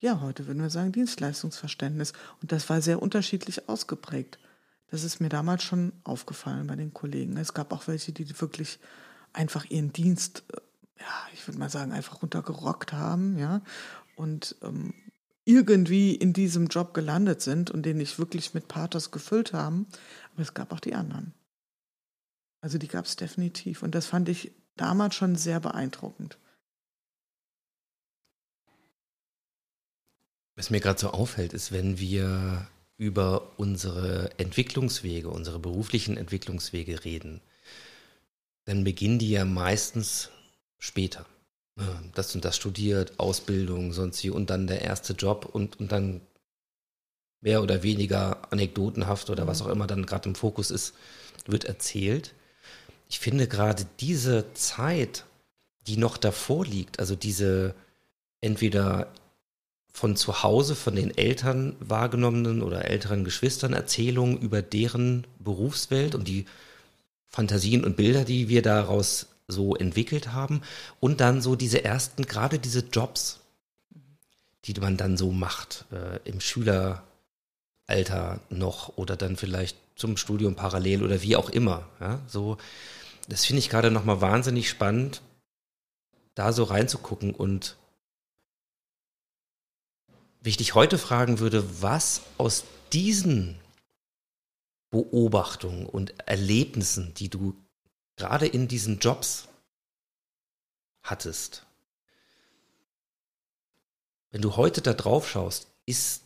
ja, heute würden wir sagen, Dienstleistungsverständnis. Und das war sehr unterschiedlich ausgeprägt. Das ist mir damals schon aufgefallen bei den Kollegen. Es gab auch welche, die wirklich einfach ihren Dienst, äh, ja, ich würde mal sagen, einfach runtergerockt haben, ja, und ähm, irgendwie in diesem Job gelandet sind und den nicht wirklich mit Pathos gefüllt haben. Aber es gab auch die anderen. Also die gab es definitiv. Und das fand ich damals schon sehr beeindruckend. Was mir gerade so auffällt, ist, wenn wir über unsere Entwicklungswege, unsere beruflichen Entwicklungswege reden, dann beginnen die ja meistens später. Das und das studiert, Ausbildung, sonst wie und dann der erste Job und, und dann mehr oder weniger anekdotenhaft oder was mhm. auch immer dann gerade im Fokus ist, wird erzählt ich finde gerade diese Zeit, die noch davor liegt, also diese entweder von zu Hause, von den Eltern wahrgenommenen oder älteren Geschwistern Erzählungen über deren Berufswelt und die Fantasien und Bilder, die wir daraus so entwickelt haben und dann so diese ersten, gerade diese Jobs, die man dann so macht, äh, im Schüleralter noch oder dann vielleicht zum Studium parallel oder wie auch immer. Ja? So, das finde ich gerade nochmal wahnsinnig spannend, da so reinzugucken und wie ich dich heute fragen würde, was aus diesen Beobachtungen und Erlebnissen, die du gerade in diesen Jobs hattest, wenn du heute da drauf schaust, ist,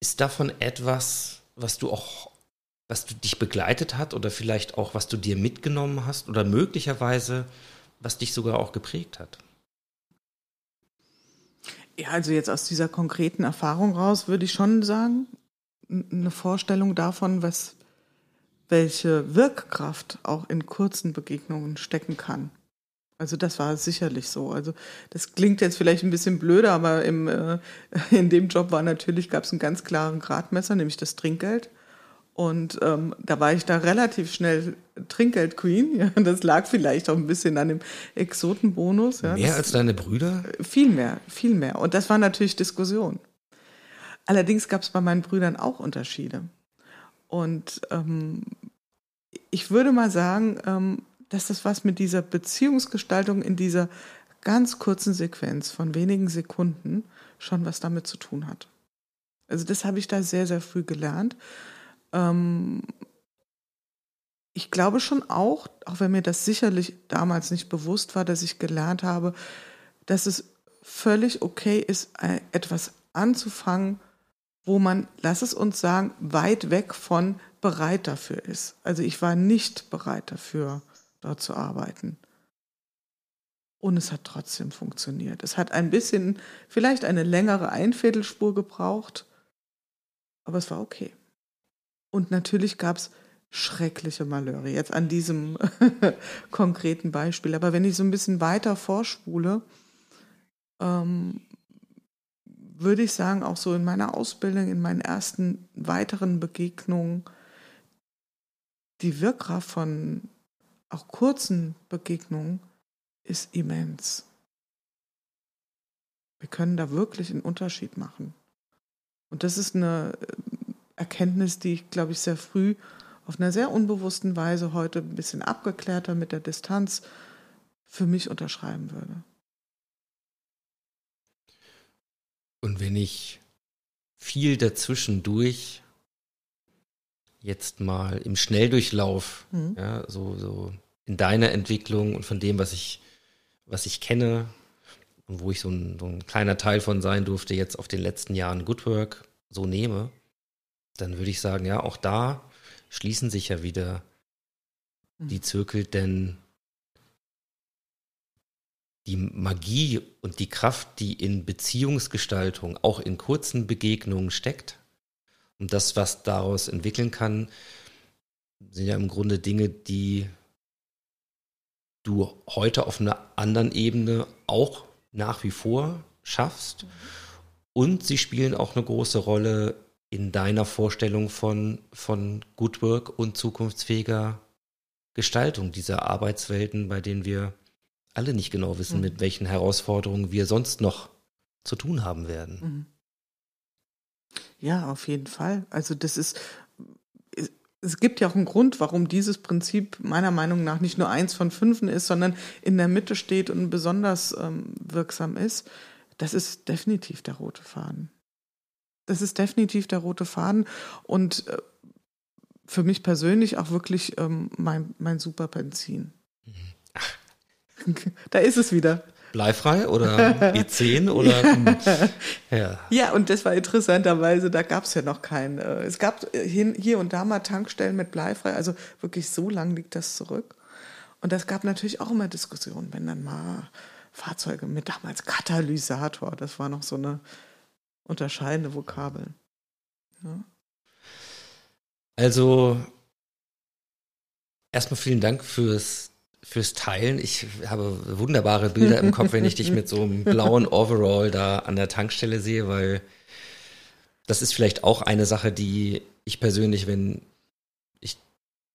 ist davon etwas, was du auch, was du dich begleitet hat oder vielleicht auch, was du dir mitgenommen hast oder möglicherweise, was dich sogar auch geprägt hat? Ja, also jetzt aus dieser konkreten Erfahrung raus würde ich schon sagen, eine Vorstellung davon, was, welche Wirkkraft auch in kurzen Begegnungen stecken kann. Also das war sicherlich so. Also das klingt jetzt vielleicht ein bisschen blöder, aber im, äh, in dem Job war natürlich, gab es einen ganz klaren Gradmesser, nämlich das Trinkgeld. Und ähm, da war ich da relativ schnell Trinkgeld-Queen. Ja, das lag vielleicht auch ein bisschen an dem Exotenbonus. Ja, mehr das, als deine Brüder? Viel mehr, viel mehr. Und das war natürlich Diskussion. Allerdings gab es bei meinen Brüdern auch Unterschiede. Und ähm, ich würde mal sagen, ähm, dass das was mit dieser Beziehungsgestaltung in dieser ganz kurzen Sequenz von wenigen Sekunden schon was damit zu tun hat. Also das habe ich da sehr, sehr früh gelernt. Ähm, ich glaube schon auch, auch wenn mir das sicherlich damals nicht bewusst war, dass ich gelernt habe, dass es völlig okay ist, etwas anzufangen, wo man, lass es uns sagen, weit weg von bereit dafür ist. Also ich war nicht bereit dafür, dort zu arbeiten. Und es hat trotzdem funktioniert. Es hat ein bisschen, vielleicht eine längere Einviertelspur gebraucht, aber es war okay. Und natürlich gab es schreckliche Malheure, jetzt an diesem konkreten Beispiel. Aber wenn ich so ein bisschen weiter vorspule, ähm, würde ich sagen, auch so in meiner Ausbildung, in meinen ersten weiteren Begegnungen, die Wirkkraft von auch kurzen Begegnungen ist immens. Wir können da wirklich einen Unterschied machen. Und das ist eine Erkenntnis, die ich, glaube ich, sehr früh auf einer sehr unbewussten Weise heute ein bisschen abgeklärter mit der Distanz für mich unterschreiben würde. Und wenn ich viel dazwischendurch jetzt mal im Schnelldurchlauf, mhm. ja, so, so in deiner Entwicklung und von dem, was ich, was ich kenne und wo ich so ein, so ein kleiner Teil von sein durfte, jetzt auf den letzten Jahren Good Work so nehme, dann würde ich sagen, ja, auch da schließen sich ja wieder mhm. die Zirkel, denn die Magie und die Kraft, die in Beziehungsgestaltung, auch in kurzen Begegnungen steckt und das, was daraus entwickeln kann, sind ja im Grunde Dinge, die du heute auf einer anderen Ebene auch nach wie vor schaffst. Mhm. Und sie spielen auch eine große Rolle in deiner Vorstellung von, von Good Work und zukunftsfähiger Gestaltung dieser Arbeitswelten, bei denen wir alle nicht genau wissen, mhm. mit welchen Herausforderungen wir sonst noch zu tun haben werden. Mhm. Ja, auf jeden Fall. Also das ist, es gibt ja auch einen Grund, warum dieses Prinzip meiner Meinung nach nicht nur eins von fünfen ist, sondern in der Mitte steht und besonders ähm, wirksam ist. Das ist definitiv der rote Faden. Das ist definitiv der rote Faden und äh, für mich persönlich auch wirklich ähm, mein, mein super Benzin. Mhm. da ist es wieder. Bleifrei oder E10 oder ja. ja, und das war interessanterweise, da gab es ja noch keinen. Äh, es gab äh, hier und da mal Tankstellen mit bleifrei, also wirklich so lang liegt das zurück. Und das gab natürlich auch immer Diskussionen, wenn dann mal Fahrzeuge mit damals Katalysator, das war noch so eine unterscheidende Vokabeln. Ja. Also erstmal vielen Dank fürs, fürs Teilen. Ich habe wunderbare Bilder im Kopf, wenn ich dich mit so einem blauen Overall da an der Tankstelle sehe, weil das ist vielleicht auch eine Sache, die ich persönlich, wenn ich,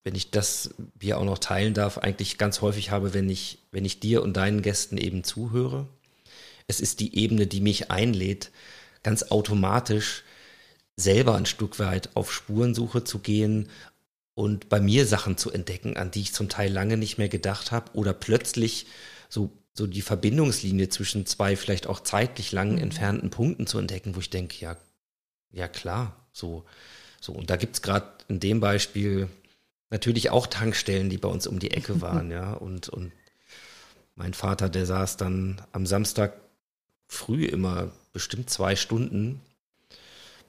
wenn ich das hier auch noch teilen darf, eigentlich ganz häufig habe, wenn ich, wenn ich dir und deinen Gästen eben zuhöre es ist die Ebene, die mich einlädt, ganz automatisch selber ein Stück weit auf Spurensuche zu gehen und bei mir Sachen zu entdecken, an die ich zum Teil lange nicht mehr gedacht habe oder plötzlich so, so die Verbindungslinie zwischen zwei vielleicht auch zeitlich lang mhm. entfernten Punkten zu entdecken, wo ich denke, ja, ja klar, so, so. Und da gibt es gerade in dem Beispiel natürlich auch Tankstellen, die bei uns um die Ecke waren, ja. Und, und mein Vater, der saß dann am Samstag früh immer bestimmt zwei Stunden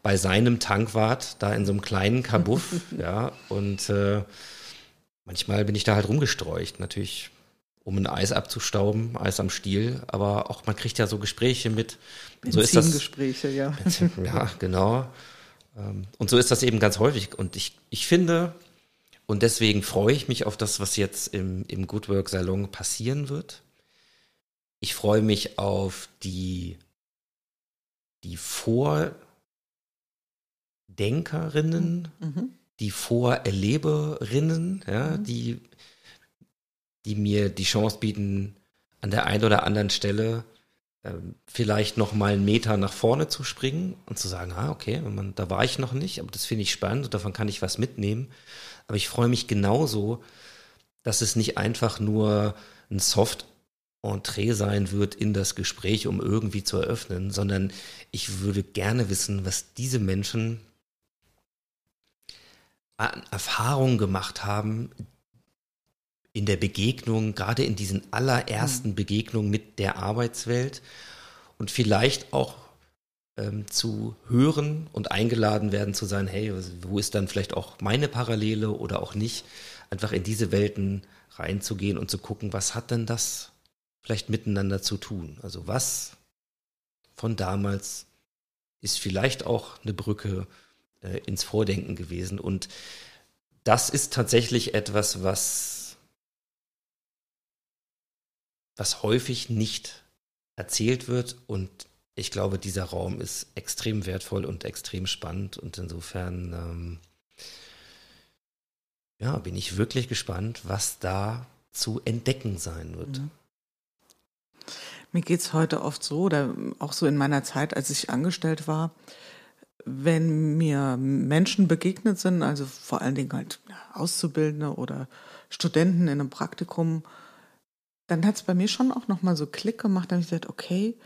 bei seinem Tankwart da in so einem kleinen Kabuff, ja, und äh, manchmal bin ich da halt rumgestreucht, natürlich, um ein Eis abzustauben, Eis am Stiel, aber auch man kriegt ja so Gespräche mit. So ist das. Gespräche, ja. Ja, genau. Ähm, und so ist das eben ganz häufig. Und ich, ich finde, und deswegen freue ich mich auf das, was jetzt im, im Good Work Salon passieren wird. Ich freue mich auf die, die Vordenkerinnen, mhm. die Vorerleberinnen, ja, mhm. die, die mir die Chance bieten, an der einen oder anderen Stelle ähm, vielleicht noch mal einen Meter nach vorne zu springen und zu sagen, ah, okay, man, da war ich noch nicht, aber das finde ich spannend und davon kann ich was mitnehmen. Aber ich freue mich genauso, dass es nicht einfach nur ein Soft Entree sein wird in das Gespräch, um irgendwie zu eröffnen, sondern ich würde gerne wissen, was diese Menschen an Erfahrungen gemacht haben, in der Begegnung, gerade in diesen allerersten mhm. Begegnungen mit der Arbeitswelt und vielleicht auch ähm, zu hören und eingeladen werden zu sein, hey, wo ist dann vielleicht auch meine Parallele oder auch nicht, einfach in diese Welten reinzugehen und zu gucken, was hat denn das vielleicht miteinander zu tun? Also was von damals ist vielleicht auch eine Brücke äh, ins Vordenken gewesen und das ist tatsächlich etwas, was was häufig nicht erzählt wird. Und ich glaube, dieser Raum ist extrem wertvoll und extrem spannend. Und insofern, ähm, ja, bin ich wirklich gespannt, was da zu entdecken sein wird. Mhm. Mir geht es heute oft so, oder auch so in meiner Zeit, als ich angestellt war, wenn mir Menschen begegnet sind, also vor allen Dingen halt Auszubildende oder Studenten in einem Praktikum, dann hat es bei mir schon auch nochmal so Klick gemacht, da habe ich gesagt, okay,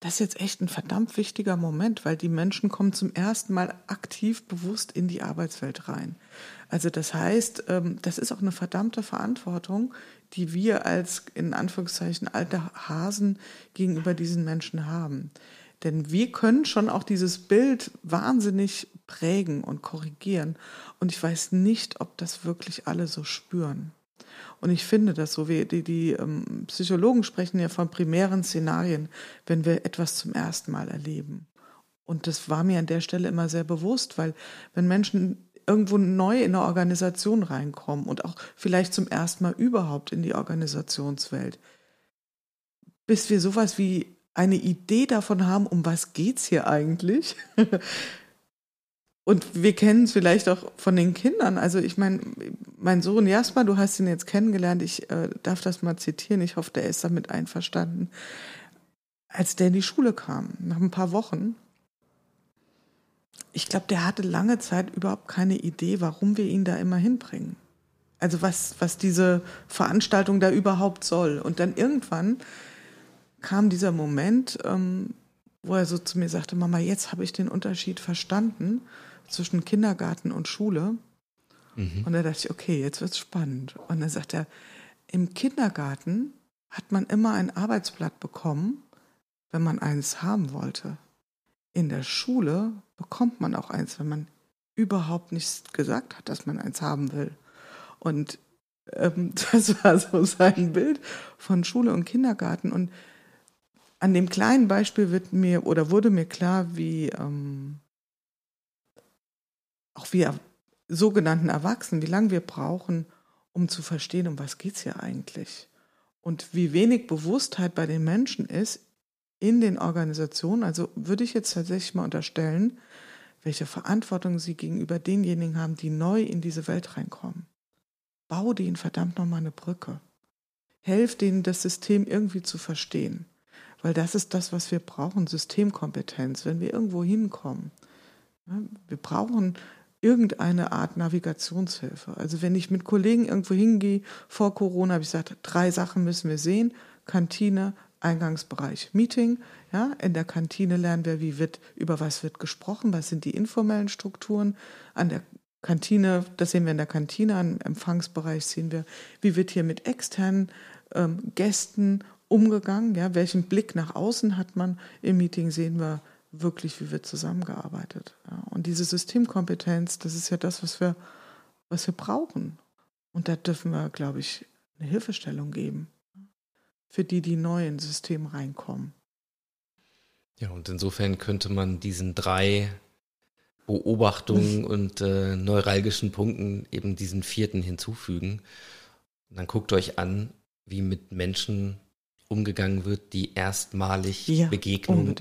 das ist jetzt echt ein verdammt wichtiger Moment, weil die Menschen kommen zum ersten Mal aktiv bewusst in die Arbeitswelt rein. Also das heißt, ähm, das ist auch eine verdammte Verantwortung, die wir als in Anführungszeichen alte Hasen gegenüber diesen Menschen haben. Denn wir können schon auch dieses Bild wahnsinnig prägen und korrigieren. Und ich weiß nicht, ob das wirklich alle so spüren. Und ich finde das so, wie die, die ähm, Psychologen sprechen ja von primären Szenarien, wenn wir etwas zum ersten Mal erleben. Und das war mir an der Stelle immer sehr bewusst, weil wenn Menschen irgendwo neu in eine Organisation reinkommen und auch vielleicht zum ersten Mal überhaupt in die Organisationswelt, bis wir sowas wie eine Idee davon haben, um was geht's hier eigentlich, Und wir kennen es vielleicht auch von den Kindern. Also ich meine, mein Sohn Jasper, du hast ihn jetzt kennengelernt, ich äh, darf das mal zitieren, ich hoffe, der ist damit einverstanden. Als der in die Schule kam, nach ein paar Wochen, ich glaube, der hatte lange Zeit überhaupt keine Idee, warum wir ihn da immer hinbringen. Also was, was diese Veranstaltung da überhaupt soll. Und dann irgendwann kam dieser Moment, ähm, wo er so zu mir sagte, Mama, jetzt habe ich den Unterschied verstanden zwischen Kindergarten und Schule. Mhm. Und da dachte ich, okay, jetzt wird's spannend. Und dann sagt er, im Kindergarten hat man immer ein Arbeitsblatt bekommen, wenn man eins haben wollte. In der Schule bekommt man auch eins, wenn man überhaupt nicht gesagt hat, dass man eins haben will. Und ähm, das war so sein Bild von Schule und Kindergarten. Und an dem kleinen Beispiel wird mir oder wurde mir klar, wie ähm, auch wir sogenannten Erwachsenen, wie lange wir brauchen, um zu verstehen, um was geht es hier eigentlich. Und wie wenig Bewusstheit bei den Menschen ist in den Organisationen. Also würde ich jetzt tatsächlich mal unterstellen, welche Verantwortung sie gegenüber denjenigen haben, die neu in diese Welt reinkommen. Bau denen verdammt nochmal eine Brücke. Helf denen, das System irgendwie zu verstehen. weil das ist das, was wir brauchen, Systemkompetenz, wenn wir irgendwo hinkommen. Wir brauchen irgendeine Art Navigationshilfe. Also wenn ich mit Kollegen irgendwo hingehe, vor Corona habe ich gesagt, drei Sachen müssen wir sehen. Kantine, Eingangsbereich, Meeting. Ja, in der Kantine lernen wir, wie wird, über was wird gesprochen, was sind die informellen Strukturen. An der Kantine, das sehen wir in der Kantine, im Empfangsbereich sehen wir, wie wird hier mit externen ähm, Gästen umgegangen, ja, welchen Blick nach außen hat man. Im Meeting sehen wir wirklich, wie wird zusammengearbeitet. Ja. Und diese Systemkompetenz, das ist ja das, was wir, was wir brauchen. Und da dürfen wir, glaube ich, eine Hilfestellung geben für die, die neu ins System reinkommen. Ja, und insofern könnte man diesen drei Beobachtungen und äh, neuralgischen Punkten eben diesen vierten hinzufügen. Und dann guckt euch an, wie mit Menschen umgegangen wird, die erstmalig ja, Begegnung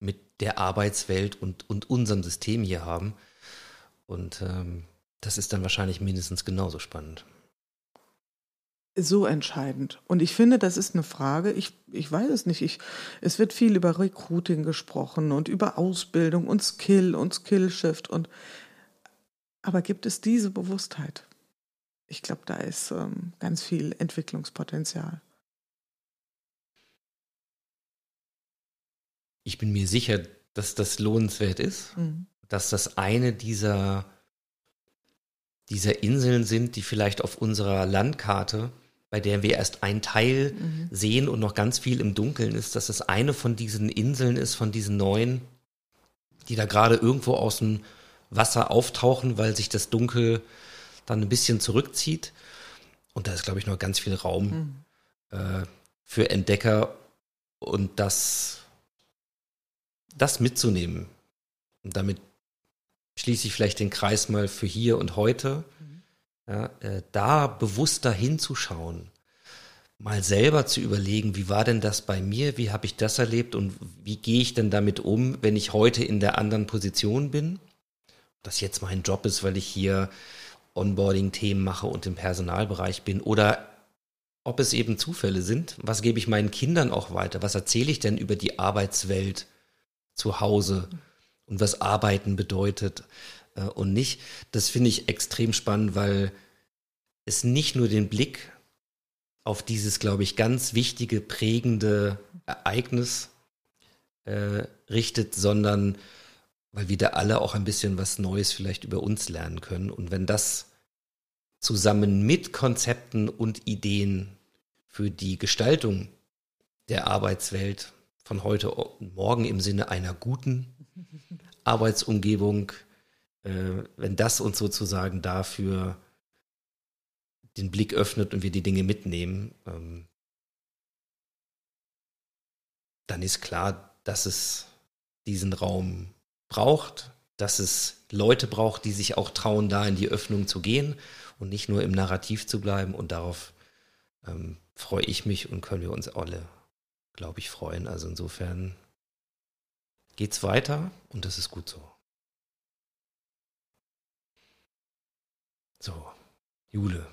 mit der Arbeitswelt und, und unserem System hier haben. Und ähm, das ist dann wahrscheinlich mindestens genauso spannend so entscheidend. Und ich finde, das ist eine Frage, ich, ich weiß es nicht, ich, es wird viel über Recruiting gesprochen und über Ausbildung und Skill und Skillshift und aber gibt es diese Bewusstheit? Ich glaube, da ist ähm, ganz viel Entwicklungspotenzial. Ich bin mir sicher, dass das lohnenswert ist, mhm. dass das eine dieser, dieser Inseln sind, die vielleicht auf unserer Landkarte bei der wir erst einen Teil mhm. sehen und noch ganz viel im Dunkeln ist, dass es eine von diesen Inseln ist, von diesen neuen, die da gerade irgendwo aus dem Wasser auftauchen, weil sich das Dunkel dann ein bisschen zurückzieht. Und da ist, glaube ich, noch ganz viel Raum mhm. äh, für Entdecker und das, das mitzunehmen. Und damit schließe ich vielleicht den Kreis mal für hier und heute ja, äh, da bewusster hinzuschauen, mal selber zu überlegen, wie war denn das bei mir, wie habe ich das erlebt und wie gehe ich denn damit um, wenn ich heute in der anderen Position bin, das jetzt mein Job ist, weil ich hier Onboarding-Themen mache und im Personalbereich bin oder ob es eben Zufälle sind, was gebe ich meinen Kindern auch weiter, was erzähle ich denn über die Arbeitswelt zu Hause und was Arbeiten bedeutet äh, und nicht. Das finde ich extrem spannend, weil es nicht nur den Blick auf dieses, glaube ich, ganz wichtige, prägende Ereignis äh, richtet, sondern weil wir da alle auch ein bisschen was Neues vielleicht über uns lernen können. Und wenn das zusammen mit Konzepten und Ideen für die Gestaltung der Arbeitswelt von heute und morgen im Sinne einer guten Arbeitsumgebung äh, wenn das uns sozusagen dafür den Blick öffnet und wir die Dinge mitnehmen, ähm, dann ist klar, dass es diesen Raum braucht, dass es Leute braucht, die sich auch trauen, da in die Öffnung zu gehen und nicht nur im Narrativ zu bleiben. Und darauf ähm, freue ich mich und können wir uns alle, glaube ich, freuen. Also insofern geht's weiter und das ist gut so. So, Jule.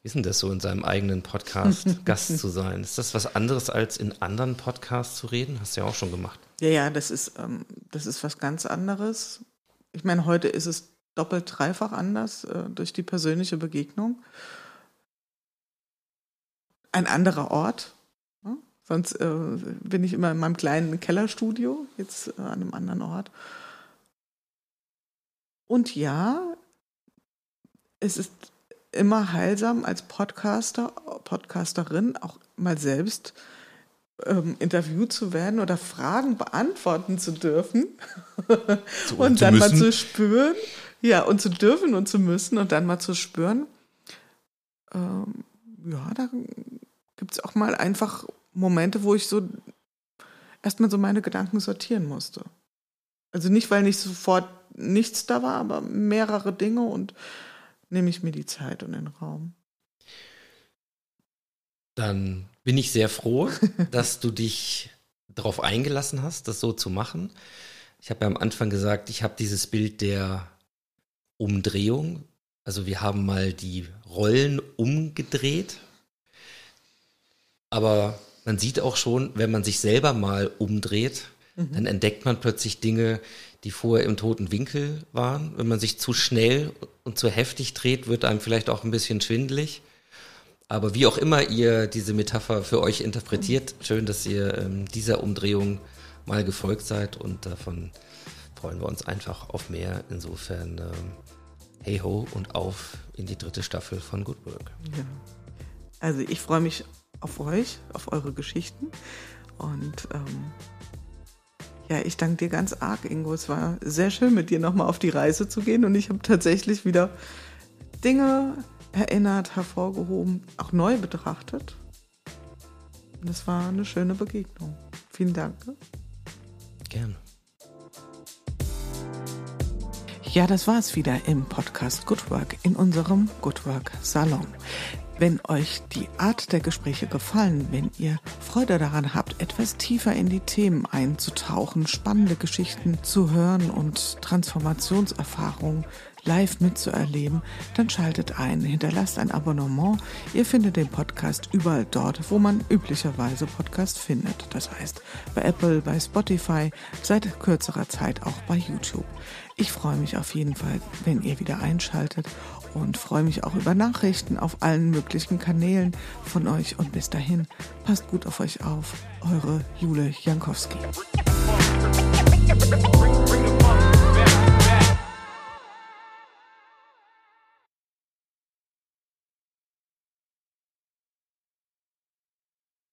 Wie ist denn das so in seinem eigenen Podcast Gast zu sein? Ist das was anderes als in anderen Podcasts zu reden? Hast du ja auch schon gemacht. Ja, ja, das ist, ähm, das ist was ganz anderes. Ich meine, heute ist es doppelt, dreifach anders äh, durch die persönliche Begegnung. Ein anderer Ort. Ne? Sonst äh, bin ich immer in meinem kleinen Kellerstudio, jetzt äh, an einem anderen Ort. Und ja, es ist immer heilsam als Podcaster, Podcasterin auch mal selbst ähm, interviewt zu werden oder Fragen beantworten zu dürfen zu, und dann müssen. mal zu spüren, ja, und zu dürfen und zu müssen und dann mal zu spüren, ähm, ja, da gibt es auch mal einfach Momente, wo ich so erstmal so meine Gedanken sortieren musste. Also nicht, weil nicht sofort nichts da war, aber mehrere Dinge und nehme ich mir die Zeit und den Raum. Dann bin ich sehr froh, dass du dich darauf eingelassen hast, das so zu machen. Ich habe ja am Anfang gesagt, ich habe dieses Bild der Umdrehung. Also wir haben mal die Rollen umgedreht. Aber man sieht auch schon, wenn man sich selber mal umdreht, mhm. dann entdeckt man plötzlich Dinge, die vorher im toten Winkel waren. Wenn man sich zu schnell und zu heftig dreht, wird einem vielleicht auch ein bisschen schwindelig. Aber wie auch immer ihr diese Metapher für euch interpretiert, schön, dass ihr ähm, dieser Umdrehung mal gefolgt seid und davon freuen wir uns einfach auf mehr. Insofern ähm, hey ho und auf in die dritte Staffel von Good Work. Ja. Also ich freue mich auf euch, auf eure Geschichten und ähm, ja, ich danke dir ganz arg, Ingo. Es war sehr schön, mit dir nochmal auf die Reise zu gehen und ich habe tatsächlich wieder Dinge erinnert, hervorgehoben, auch neu betrachtet. Und es war eine schöne Begegnung. Vielen Dank. Gerne. Ja, das war es wieder im Podcast Good Work in unserem Good Work Salon. Wenn euch die Art der Gespräche gefallen, wenn ihr Freude daran habt, etwas tiefer in die Themen einzutauchen, spannende Geschichten zu hören und Transformationserfahrungen live mitzuerleben, dann schaltet ein, hinterlasst ein Abonnement. Ihr findet den Podcast überall dort, wo man üblicherweise Podcast findet. Das heißt bei Apple, bei Spotify, seit kürzerer Zeit auch bei YouTube. Ich freue mich auf jeden Fall, wenn ihr wieder einschaltet und freue mich auch über Nachrichten auf allen möglichen Kanälen von euch. Und bis dahin, passt gut auf euch auf. Eure Jule Jankowski.